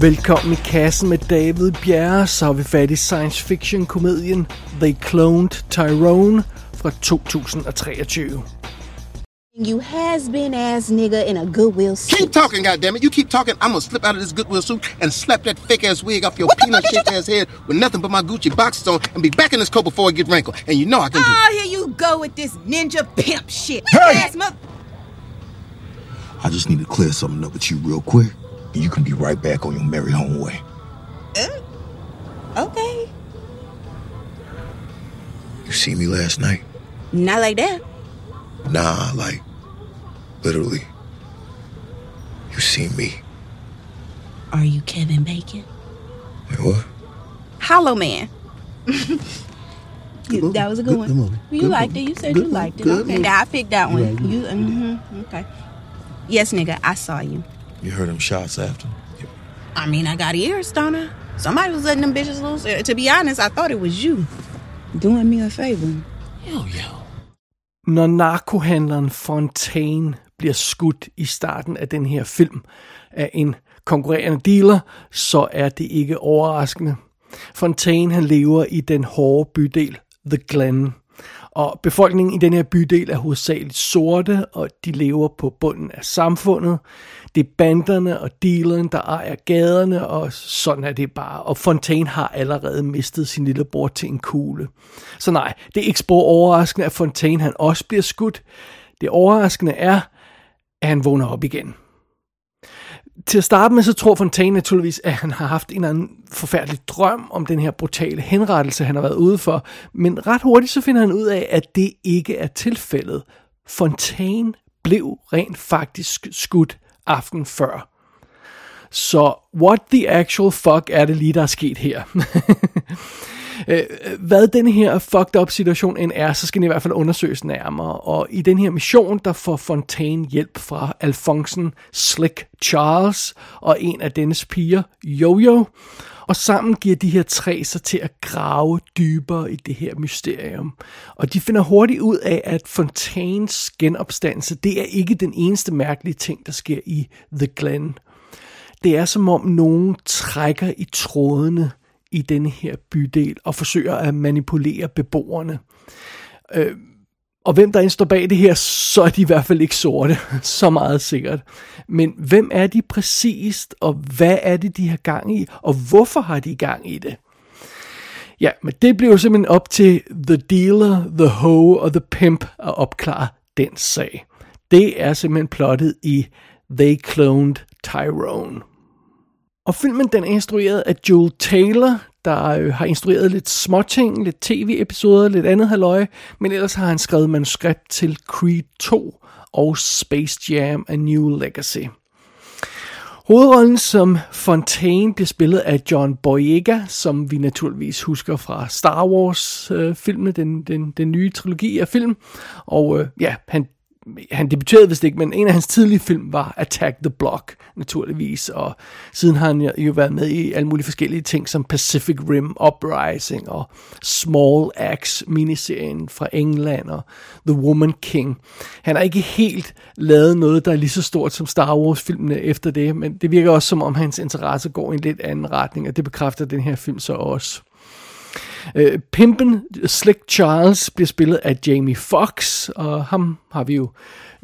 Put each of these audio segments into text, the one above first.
Velkommen i kassen med David Bjerre, så har vi fat i science fiction komedien They Cloned Tyrone fra 2023. You has been ass nigga in a Goodwill suit. Keep talking, goddammit. You keep talking, I'm gonna slip out of this Goodwill suit and slap that fake ass wig off your peanut shaped ass head with nothing but my Gucci boxes on and be back in this coat before it get wrinkled. And you know I can do Oh, here you go with this ninja pimp shit. Hey! Ass mother- I just need to clear something up with you real quick, and you can be right back on your merry home way. okay. You see me last night? Not like that. Nah, like, literally. You see me. Are you Kevin Bacon? Wait, what? Hollow Man. You- that was a good, Good one. movie. You Good liked movie. it. You said Good you movie. liked it. Okay, movie. I picked that one. Yeah, you, hmm okay. Yes, nigga, I saw you. You heard them shots after? I mean, I got ears, don't I? Somebody was letting them bitches loose. Uh, To be honest, I thought it was you doing me a favor. Hell yeah. Når narkohandleren Fontaine bliver skudt i starten af den her film af en konkurrerende dealer, så er det ikke overraskende. Fontaine han lever i den hårde bydel The Glen. Og befolkningen i den her bydel er hovedsageligt sorte, og de lever på bunden af samfundet. Det er banderne og dealeren, der ejer gaderne, og sådan er det bare. Og Fontaine har allerede mistet sin lille bror til en kugle. Så nej, det er ikke spor overraskende, at Fontaine han også bliver skudt. Det overraskende er, at han vågner op igen. Til at starte med, så tror Fontaine naturligvis, at han har haft en eller anden forfærdelig drøm om den her brutale henrettelse, han har været ude for. Men ret hurtigt så finder han ud af, at det ikke er tilfældet. Fontaine blev rent faktisk skudt aften før. Så what the actual fuck er det lige, der er sket her? Øh, hvad den her fucked up situation end er, så skal den i hvert fald undersøges nærmere. Og i den her mission, der får Fontaine hjælp fra Alfonsen Slick Charles og en af dennes piger, Jojo. Og sammen giver de her tre sig til at grave dybere i det her mysterium. Og de finder hurtigt ud af, at Fontaines genopstandelse, det er ikke den eneste mærkelige ting, der sker i The Glen. Det er som om nogen trækker i trådene i denne her bydel og forsøger at manipulere beboerne. Øh, og hvem der end står bag det her, så er de i hvert fald ikke sorte, så meget sikkert. Men hvem er de præcist, og hvad er det, de har gang i, og hvorfor har de gang i det? Ja, men det bliver jo simpelthen op til The Dealer, The Hoe og The Pimp at opklare den sag. Det er simpelthen plottet i They Cloned Tyrone. Og filmen den er instrueret af Joel Taylor, der øh, har instrueret lidt småting, lidt tv-episoder, lidt andet halløj, men ellers har han skrevet manuskript til Creed 2 og Space Jam A New Legacy. Hovedrollen som Fontaine bliver spillet af John Boyega, som vi naturligvis husker fra Star Wars-filmene, øh, den, den, den nye trilogi af film. Og øh, ja, han han debuterede vist ikke, men en af hans tidlige film var Attack the Block, naturligvis, og siden har han jo været med i alle mulige forskellige ting, som Pacific Rim Uprising og Small Axe miniserien fra England og The Woman King. Han har ikke helt lavet noget, der er lige så stort som Star Wars-filmene efter det, men det virker også som om hans interesse går i en lidt anden retning, og det bekræfter den her film så også. Øh, Pimpen Slick Charles bliver spillet af Jamie Fox, og ham har vi jo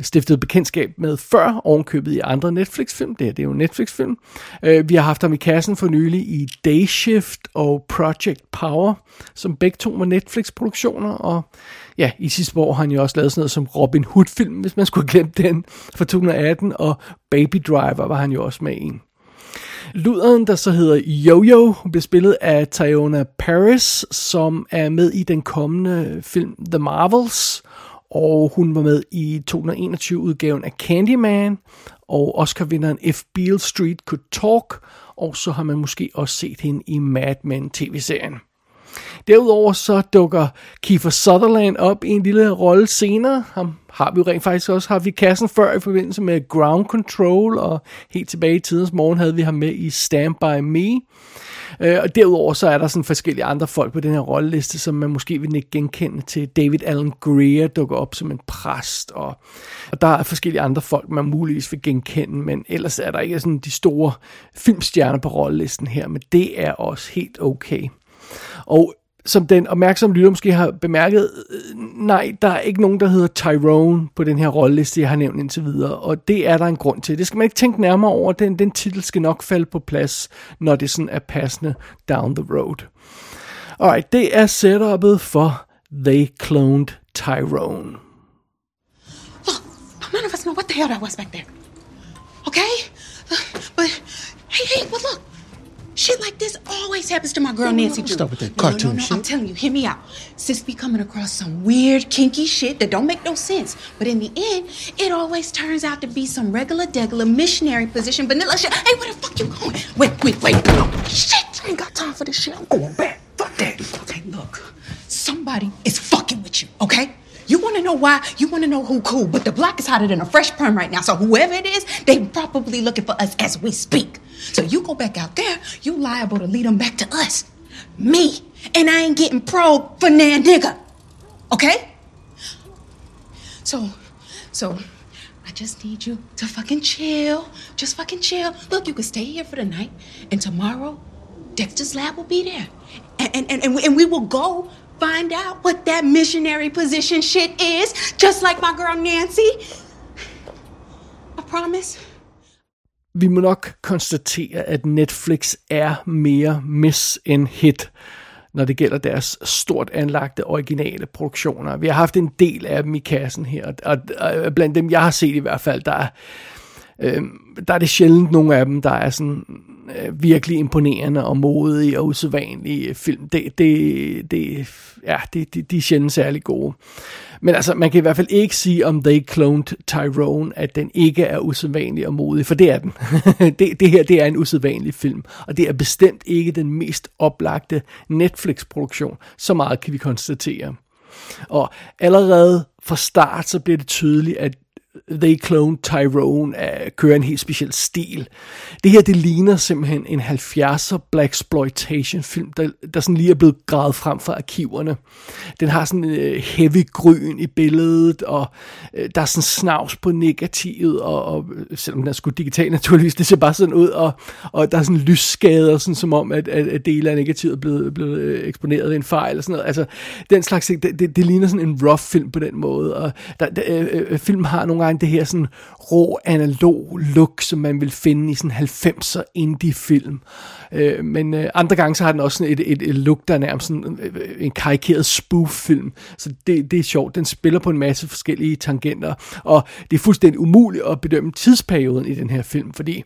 stiftet bekendtskab med før, ovenkøbet i andre Netflix-film. Det her det er jo en Netflix-film. Øh, vi har haft ham i kassen for nylig i Day Shift og Project Power, som begge to var Netflix-produktioner, og ja, i sidste år har han jo også lavet sådan noget som Robin Hood-film, hvis man skulle glemme den, fra 2018, og Baby Driver var han jo også med i. Luderen, der så hedder Jojo, hun bliver spillet af Tyona Paris, som er med i den kommende film The Marvels, og hun var med i 2021-udgaven af Candyman, og Oscar-vinderen F. Beale Street Could Talk, og så har man måske også set hende i Mad Men tv-serien. Derudover så dukker Kiefer Sutherland op i en lille rolle senere. Ham har vi jo rent faktisk også har vi kassen før i forbindelse med Ground Control, og helt tilbage i tidens morgen havde vi ham med i Stand By Me. Øh, og derudover så er der sådan forskellige andre folk på den her rolleliste, som man måske vil ikke genkende til. David Allen Greer dukker op som en præst, og, og der er forskellige andre folk, man muligvis vil genkende, men ellers er der ikke sådan de store filmstjerner på rollelisten her, men det er også helt okay. Og som den opmærksomme lytter måske har bemærket, øh, nej, der er ikke nogen, der hedder Tyrone på den her rolleliste, jeg har nævnt indtil videre, og det er der en grund til. Det skal man ikke tænke nærmere over, den, den titel skal nok falde på plads, når det sådan er passende down the road. Alright, det er setupet for They Cloned Tyrone. Look, none of us know what the hell that was back there. Okay? But, hey, hey, but look, Shit like this always happens to my girl Nancy Drew. Stop with that No, cartoon no, no, shit. I'm telling you, hear me out. Sis be coming across some weird, kinky shit that don't make no sense. But in the end, it always turns out to be some regular, degular missionary position, vanilla shit. Hey, where the fuck you going? Wait, wait, wait. Oh, shit, I ain't got time for this shit. I'm going back. Fuck that. Okay, look. Somebody is fucking with you, okay? You want to know why? You want to know who cool? But the block is hotter than a fresh perm right now. So whoever it is, they probably looking for us as we speak. So you go back out there, you liable to lead them back to us. Me. And I ain't getting probed for nan nigga. Okay? So, so I just need you to fucking chill. Just fucking chill. Look, you can stay here for the night, and tomorrow, Dexter's lab will be there. And, and, and, and, we, and we will go find out what that missionary position shit is, just like my girl Nancy. I promise. vi må nok konstatere, at Netflix er mere miss end hit, når det gælder deres stort anlagte originale produktioner. Vi har haft en del af dem i kassen her, og, og blandt dem, jeg har set i hvert fald, der er, øh, der er det sjældent nogle af dem, der er sådan øh, virkelig imponerende og modig og usædvanlig film. Det, det, det, ja, det, det, de er sjældent særlig gode. Men altså, man kan i hvert fald ikke sige om They Cloned Tyrone, at den ikke er usædvanlig og modig, for det er den. det, det her, det er en usædvanlig film, og det er bestemt ikke den mest oplagte Netflix-produktion. Så meget kan vi konstatere. Og allerede fra start, så bliver det tydeligt, at They Clone Tyrone uh, kører en helt speciel stil. Det her, det ligner simpelthen en 70'er Black Exploitation film, der, der sådan lige er blevet gravet frem fra arkiverne. Den har sådan en uh, heavy grøn i billedet, og uh, der er sådan snavs på negativet, og, og øh, selvom den er sgu digital naturligvis, det ser bare sådan ud, og, og der er sådan lysskader, sådan som om, at, at, at dele af negativet er blevet, blevet eksponeret ved en fejl, eller sådan noget. Altså, den slags ting, det, det, det ligner sådan en rough film på den måde, og der, der, øh, filmen har nogle gange det her sådan rå analog look, som man vil finde i sådan 90'er indie-film. Øh, men øh, andre gange så har den også sådan et, et, et look, der er nærmest sådan øh, øh, en karikeret spoof-film. Så det, det er sjovt. Den spiller på en masse forskellige tangenter, og det er fuldstændig umuligt at bedømme tidsperioden i den her film, fordi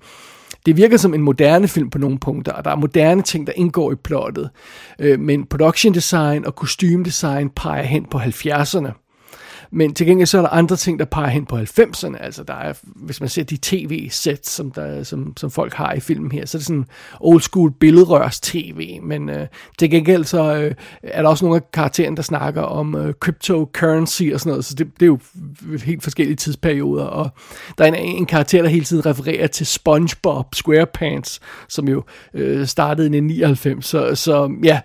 det virker som en moderne film på nogle punkter, og der er moderne ting, der indgår i plottet. Øh, men production design og kostumedesign peger hen på 70'erne. Men til gengæld så er der andre ting, der peger hen på 90'erne. Altså der er, hvis man ser de tv-sæt, som, der, som, som folk har i filmen her, så er det sådan old school billedrørs tv. Men øh, til gengæld så øh, er der også nogle af karaktererne, der snakker om øh, cryptocurrency og sådan noget. Så det, det er jo helt forskellige tidsperioder. Og der er en, en karakter, der hele tiden refererer til SpongeBob SquarePants, som jo øh, startede i 99. Så, så ja,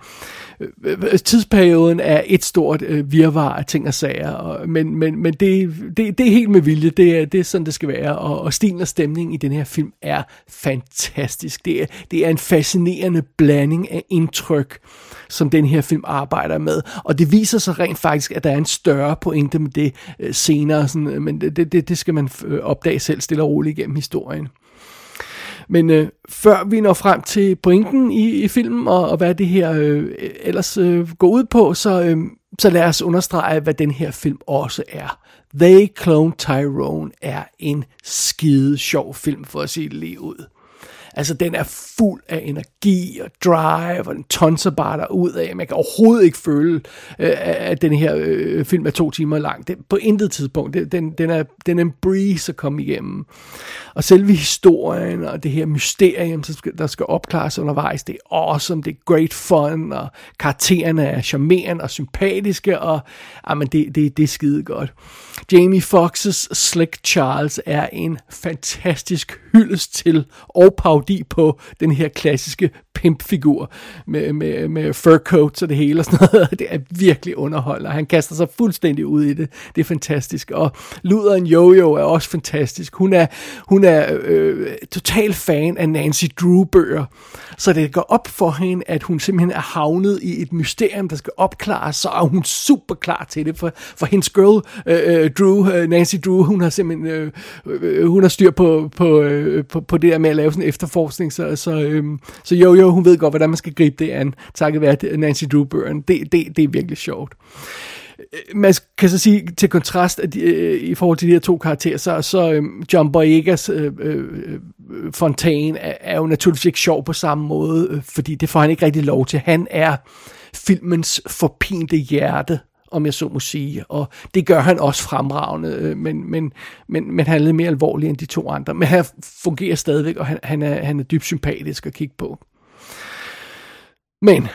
tidsperioden er et stort øh, virvar af ting og sager, og, men, men, men det, det, det er helt med vilje, det er, det er sådan, det skal være, og, og stilen og stemningen i den her film er fantastisk. Det er, det er en fascinerende blanding af indtryk, som den her film arbejder med, og det viser sig rent faktisk, at der er en større pointe med det øh, senere, sådan, øh, men det, det, det skal man øh, opdage selv stille og roligt igennem historien. Men øh, før vi når frem til pointen i, i filmen, og, og hvad det her øh, ellers øh, går ud på, så, øh, så lad os understrege, hvad den her film også er. They Clone Tyrone er en skide sjov film, for at sige det lige ud. Altså, den er fuld af energi og drive, og den tonser bare der ud af. Man kan overhovedet ikke føle, øh, at den her øh, film er to timer lang. På intet tidspunkt. Det, den, den, er, den er en breeze at komme igennem. Og selve historien og det her mysterium, der skal opklares undervejs, det er awesome, det er great fun, og karaktererne er charmerende og sympatiske, og ah, jamen, det, det, det er skide godt. Jamie Foxx's Slick Charles er en fantastisk hyldest til og parodi på den her klassiske pimpfigur med, med, med fur coats og det hele og sådan noget. Det er virkelig underholdende. Han kaster sig fuldstændig ud i det. Det er fantastisk. Og Luderen Jojo er også fantastisk. Hun er, hun er øh, total fan af Nancy Drew-bøger. Så det går op for hende, at hun simpelthen er havnet i et mysterium, der skal opklares, så er hun super klar til det. For, for hendes girl, øh, øh Drew, øh, Nancy Drew, hun har simpelthen øh, øh, øh, hun har styr på, på, øh, på, på det der med at lave sådan en efterforskning. Så, så, øh, så jo, jo, hun ved godt, hvordan man skal gribe det an, takket være Nancy Drew Byrne. Det, det, det er virkelig sjovt øh, man kan så sige til kontrast at de, øh, i forhold til de her to karakterer, så, så øh, John Boyegas øh, øh, Fontaine er, er jo naturligvis ikke sjov på samme måde, øh, fordi det får han ikke rigtig lov til. Han er filmens forpinte hjerte, om jeg så må sige, og det gør han også fremragende, øh, men, men, men, men han er lidt mere alvorlig end de to andre, men han fungerer stadigvæk, og han, han, er, han er dybt sympatisk at kigge på. Men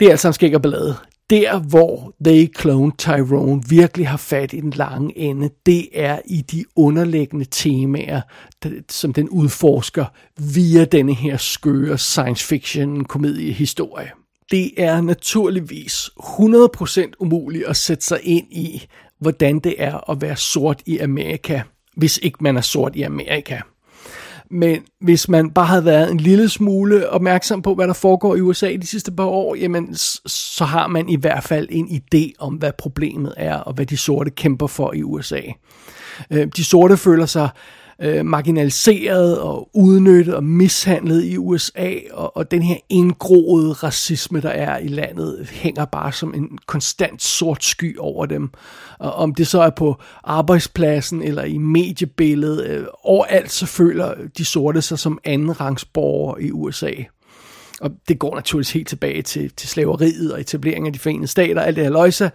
det er altså en skæg og ballade der, hvor They Clone Tyrone virkelig har fat i den lange ende, det er i de underliggende temaer, som den udforsker via denne her skøre science fiction komediehistorie. Det er naturligvis 100% umuligt at sætte sig ind i, hvordan det er at være sort i Amerika, hvis ikke man er sort i Amerika. Men hvis man bare havde været en lille smule opmærksom på, hvad der foregår i USA de sidste par år, jamen så har man i hvert fald en idé om, hvad problemet er, og hvad de sorte kæmper for i USA. Øh, de sorte føler sig øh, Øh, marginaliseret og udnyttet og mishandlet i USA, og, og den her indgroede racisme, der er i landet, hænger bare som en konstant sort sky over dem. Og om det så er på arbejdspladsen eller i mediebilledet, øh, overalt så føler de sorte sig som andenrangsborgere i USA. Og det går naturligvis helt tilbage til, til slaveriet og etableringen af de forenede stater, alt det her løjse.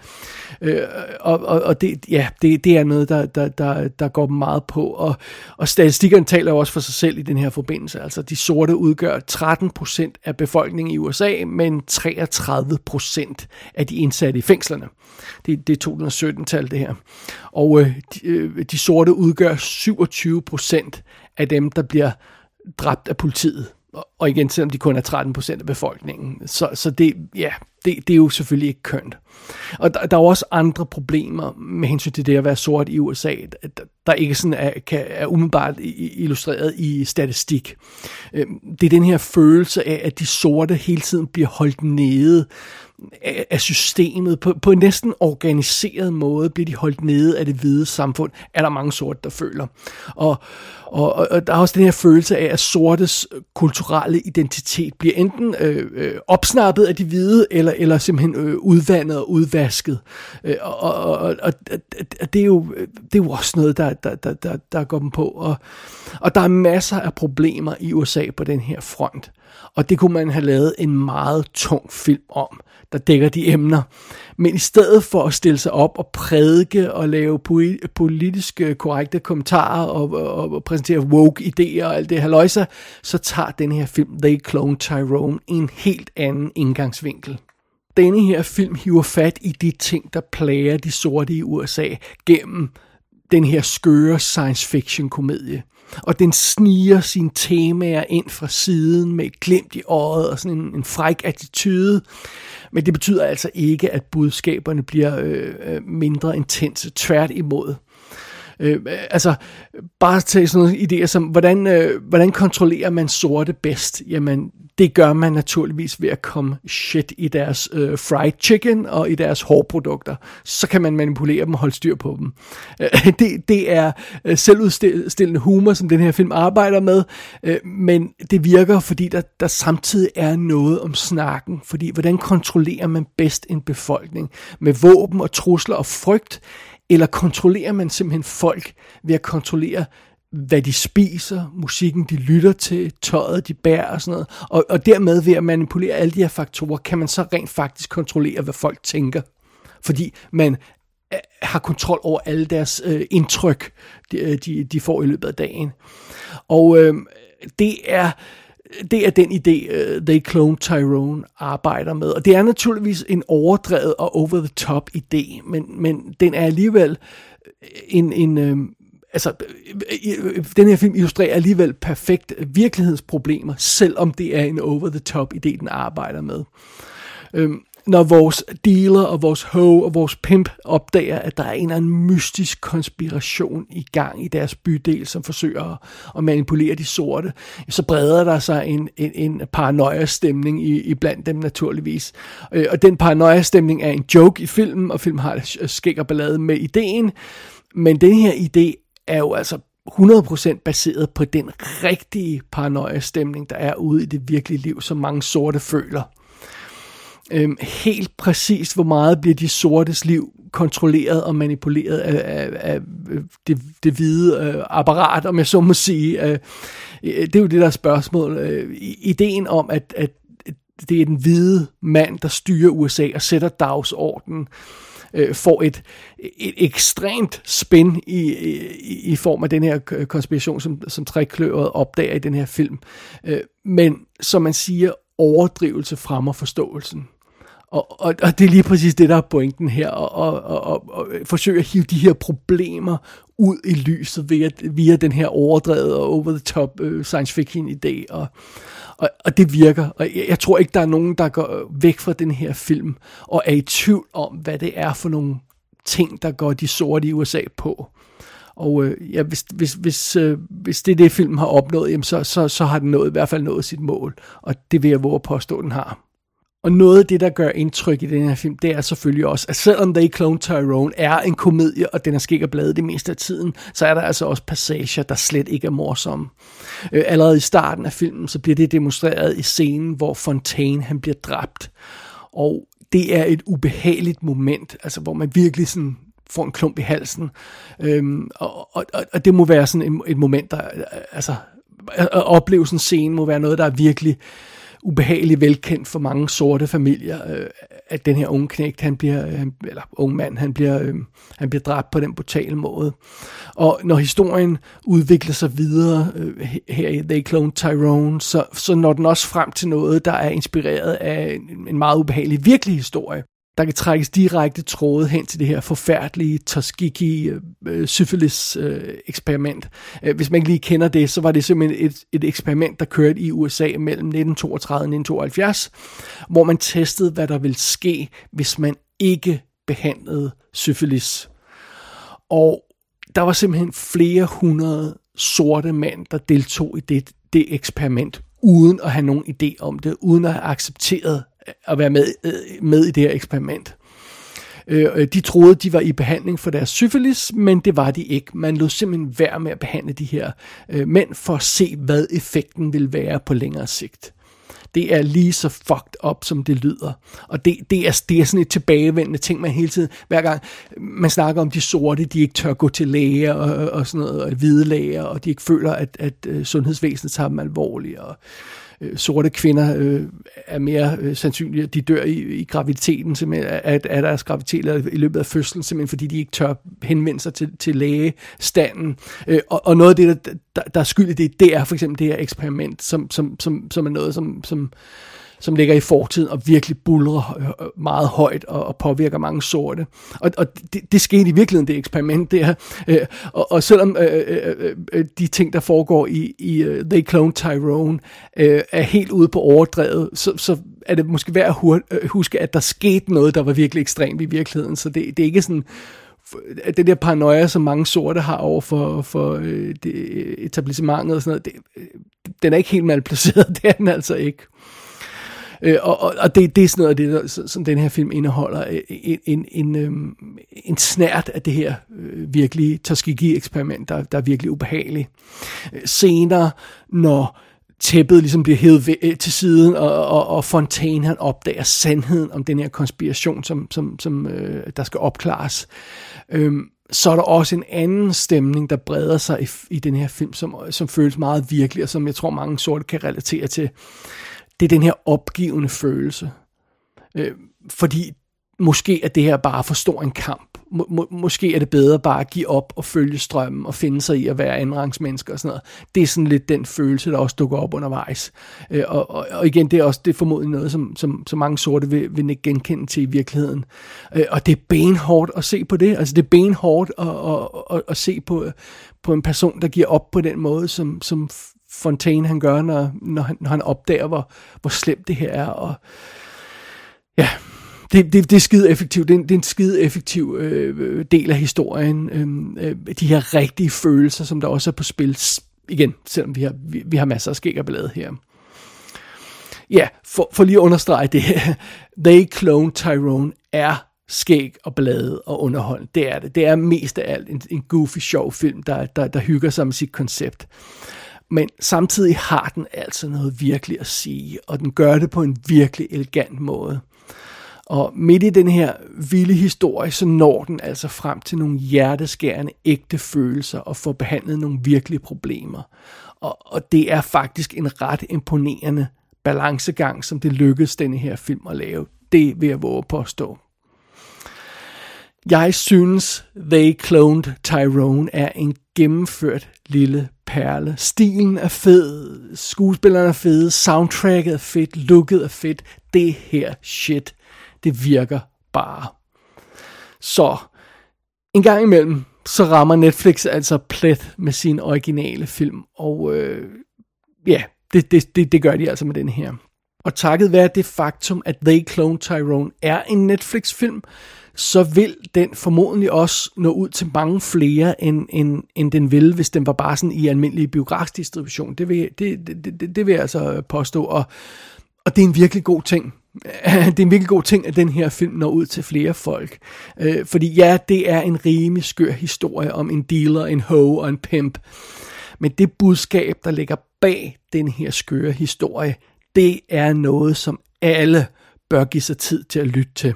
Øh, og og, og det, ja, det, det er noget, der, der, der, der går meget på. Og, og statistikkerne taler jo også for sig selv i den her forbindelse. Altså de sorte udgør 13 procent af befolkningen i USA, men 33 procent af de indsatte i fængslerne. Det, det er 2017-tal det her. Og øh, de, øh, de sorte udgør 27 procent af dem, der bliver dræbt af politiet og og igen, selvom de kun er 13 procent af befolkningen. Så, så det, ja, det, det er jo selvfølgelig ikke kønt. Og der, der er også andre problemer med hensyn til det at være sort i USA, der, der ikke sådan er, kan, er umiddelbart illustreret i statistik. Øhm, det er den her følelse af, at de sorte hele tiden bliver holdt nede af systemet. På, på en næsten organiseret måde bliver de holdt nede af det hvide samfund, er der mange sorte, der føler. Og, og, og der er også den her følelse af, at sortes kulturelle identitet bliver enten øh, øh, opsnappet af de hvide, eller, eller simpelthen øh, udvandet og udvasket. Øh, og, og, og, og, og det, er jo, det er jo også noget, der, der, der, der, der går dem på. Og, og der er masser af problemer i USA på den her front. Og det kunne man have lavet en meget tung film om der dækker de emner. Men i stedet for at stille sig op og prædike og lave politiske øh, korrekte kommentarer og, og, og præsentere woke idéer og alt det her løjser, så tager den her film They Clone Tyrone en helt anden indgangsvinkel. Denne her film hiver fat i de ting, der plager de sorte i USA gennem den her skøre science fiction komedie og den sniger sine temaer ind fra siden med et glimt i øjet og sådan en, en fræk attitude. Men det betyder altså ikke, at budskaberne bliver øh, øh mindre intense. Tværtimod. Øh, altså, bare tage sådan nogle idéer som, hvordan, øh, hvordan kontrollerer man sorte bedst? Jamen, det gør man naturligvis ved at komme shit i deres øh, fried chicken og i deres hårprodukter. Så kan man manipulere dem og holde styr på dem. Øh, det, det er øh, selvudstillende humor, som den her film arbejder med, øh, men det virker, fordi der, der samtidig er noget om snakken. Fordi hvordan kontrollerer man bedst en befolkning? Med våben og trusler og frygt? Eller kontrollerer man simpelthen folk ved at kontrollere hvad de spiser, musikken de lytter til, tøjet de bærer og sådan noget. Og, og dermed ved at manipulere alle de her faktorer, kan man så rent faktisk kontrollere, hvad folk tænker. Fordi man øh, har kontrol over alle deres øh, indtryk, de, øh, de, de får i løbet af dagen. Og øh, det er det er den idé, uh, They Clone Tyrone arbejder med. Og det er naturligvis en overdrevet og over-the-top idé, men, men den er alligevel øh, en, en, uh, altså, den her film illustrerer alligevel perfekt virkelighedsproblemer, selvom det er en over-the-top idé, den arbejder med. Øhm, når vores dealer og vores ho og vores pimp opdager, at der er en eller anden mystisk konspiration i gang i deres bydel, som forsøger at manipulere de sorte, så breder der sig en, en, en paranoia-stemning i, i blandt dem naturligvis. Øh, og den paranoia-stemning er en joke i filmen, og filmen har skæg og ballade med ideen, men den her idé er jo altså 100% baseret på den rigtige paranoia-stemning, der er ude i det virkelige liv, som mange sorte føler. Øhm, helt præcist, hvor meget bliver de sortes liv kontrolleret og manipuleret af, af, af øh, det, det hvide øh, apparat, om jeg så må sige. Øh, øh det er jo det der spørgsmål. Øh, ideen om, at, at det er den hvide mand, der styrer USA og sætter dagsordenen, øh, får et, et ekstremt spin i, i, i form af den her konspiration, som, som trækløveret opdager i den her film. Øh, men som man siger, overdrivelse fremmer forståelsen. Og, og, og det er lige præcis det, der er pointen her, og, og, og, og, og forsøge at hive de her problemer ud i lyset via, via den her overdrevet og over-the-top øh, science fiction idé, og, og, og det virker. Og jeg, jeg tror ikke, der er nogen, der går væk fra den her film, og er i tvivl om, hvad det er for nogle ting, der går de sorte i USA på. Og øh, ja, hvis, hvis, hvis, øh, hvis det er det, filmen har opnået, jamen så, så, så har den nået, i hvert fald nået sit mål. Og det vil jeg våge at påstå, den har. Og noget af det, der gør indtryk i den her film, det er selvfølgelig også, at selvom They Clone Tyrone er en komedie, og den er skik og bladet det meste af tiden, så er der altså også passager, der slet ikke er morsomme. Øh, allerede i starten af filmen, så bliver det demonstreret i scenen, hvor Fontaine han bliver dræbt. Og det er et ubehageligt moment, altså hvor man virkelig sådan får en klump i halsen. Øhm, og, og, og det må være sådan et, et moment, der, øh, altså, øh, at opleve sådan en scene må være noget, der er virkelig ubehageligt velkendt for mange sorte familier, øh, at den her unge knægt, han bliver, han, eller unge mand, han bliver, øh, han bliver dræbt på den brutale måde. Og når historien udvikler sig videre øh, her i They Clone Tyrone, så, så når den også frem til noget, der er inspireret af en, en meget ubehagelig virkelig historie der kan trækkes direkte tråde hen til det her forfærdelige Tuskegee øh, syfilis øh, eksperiment. Hvis man ikke lige kender det, så var det simpelthen et, et eksperiment, der kørte i USA mellem 1932 og 1972, hvor man testede, hvad der ville ske, hvis man ikke behandlede syfilis. Og der var simpelthen flere hundrede sorte mænd, der deltog i det, det eksperiment, uden at have nogen idé om det, uden at have accepteret at være med, med i det her eksperiment. Øh, øh, de troede, de var i behandling for deres syfilis, men det var de ikke. Man lod simpelthen være med at behandle de her øh, mænd for at se, hvad effekten vil være på længere sigt. Det er lige så fucked up, som det lyder. Og det, det, er, det er sådan et tilbagevendende ting, man hele tiden, hver gang man snakker om de sorte, de ikke tør gå til læger og, og sådan noget, og hvide læger, og de ikke føler, at, at øh, sundhedsvæsenet tager dem alvorligt. Og, øh, sorte kvinder øh, er mere øh, sandsynligt, at de dør i, i graviditeten, simpelthen, at, at deres graviditet eller i løbet af fødslen, simpelthen fordi de ikke tør henvende sig til, til lægestanden. Øh, og, og noget af det, der, der, der er skyld i det, det er for eksempel det her eksperiment, som, som, som, som er noget, som, som som ligger i fortiden og virkelig bulrer øh, meget højt og, og påvirker mange sorte. Og, og det, det skete i virkeligheden, det eksperiment der. Øh, og, og selvom øh, øh, øh, øh de ting, der foregår i, i uh, They Clone Tyrone, øh, er helt ude på overdrevet, så, så er det måske værd at huske, at der skete noget, der var virkelig ekstremt i virkeligheden. Så det, det er ikke sådan den der paranoia, som mange sorte har over for, for øh, det etablissementet og sådan noget, det, den er ikke helt malplaceret, det er den altså ikke. Øh, og og, og det, det er sådan noget af det, der, som den her film indeholder. Øh, en, en, en, øhm, en snært af det her øh, virkelige Tuskegee-eksperiment, der, der er virkelig ubehageligt. Øh, senere, når tæppet ligesom bliver hævet øh, til siden, og, og, og Fontaine han opdager sandheden om den her konspiration, som, som, som øh, der skal opklares. Øhm, så er der også en anden stemning, der breder sig i, i den her film, som, som føles meget virkelig, og som jeg tror mange sorte kan relatere til det er den her opgivende følelse. Øh, fordi måske er det her bare for stor en kamp må, må, måske er det bedre bare at give op og følge strømmen og finde sig i at være andenrangsmennesker og sådan noget. Det er sådan lidt den følelse, der også dukker op undervejs. Øh, og, og, og igen, det er også det er formodentlig noget, som, som, som mange sorte vil, vil ikke genkende til i virkeligheden. Øh, og det er benhårdt at se på det. Altså det er benhårdt at, at, at, at se på, på en person, der giver op på den måde, som, som Fontaine han gør, når, når, han, når han opdager, hvor, hvor slemt det her er. Og ja, det, det, det er skide effektivt. Det er, det er en skide effektiv øh, del af historien. Øhm, øh, de her rigtige følelser, som der også er på spil. Igen, selvom vi har, vi, vi har masser af skæg og ballade her. Ja, for, for lige at understrege det. They Clone Tyrone er skæg og blade og underhold. Det er det. Det er mest af alt en, en goofy, sjov film, der, der, der hygger sig med sit koncept. Men samtidig har den altså noget virkelig at sige, og den gør det på en virkelig elegant måde. Og midt i den her vilde historie, så når den altså frem til nogle hjerteskærende ægte følelser og får behandlet nogle virkelige problemer. Og, og det er faktisk en ret imponerende balancegang, som det lykkedes denne her film at lave. Det vil jeg våge påstå. Jeg synes, They Cloned Tyrone er en gennemført lille perle. Stilen er fed, skuespillerne er fede, soundtracket er fedt, looket er fedt. Det her shit, det virker bare. Så en gang imellem, så rammer Netflix altså plet med sin originale film, og øh, ja, det, det, det, det gør de altså med den her. Og takket være det faktum, at They Clone Tyrone er en Netflix-film, så vil den formodentlig også nå ud til mange flere, end, end, end den ville, hvis den var bare sådan i almindelig biografdistribution. Det vil, det, det, det, det vil jeg altså påstå, og, og det er en virkelig god ting. Det er en virkelig god ting, at den her film når ud til flere folk. Øh, fordi ja, det er en rimelig skør historie om en dealer, en hoe og en pimp. Men det budskab, der ligger bag den her skøre historie, det er noget, som alle bør give sig tid til at lytte til.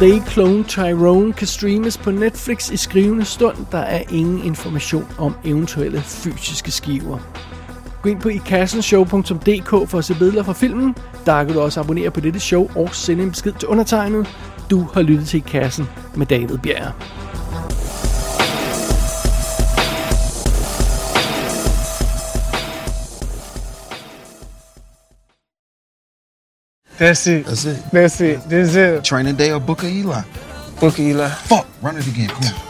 They Clone Tyrone kan streames på Netflix i skrivende stund. Der er ingen information om eventuelle fysiske skiver. Gå ind på ikassenshow.dk for at se billeder fra filmen. Der kan du også abonnere på dette show og sende en besked til undertegnet. Du har lyttet til I Kassen med David Bjerg. That's it. That's it. That's it. That's it. Training day or Booker Eli. Booker Eli. Fuck, run it again. Come on.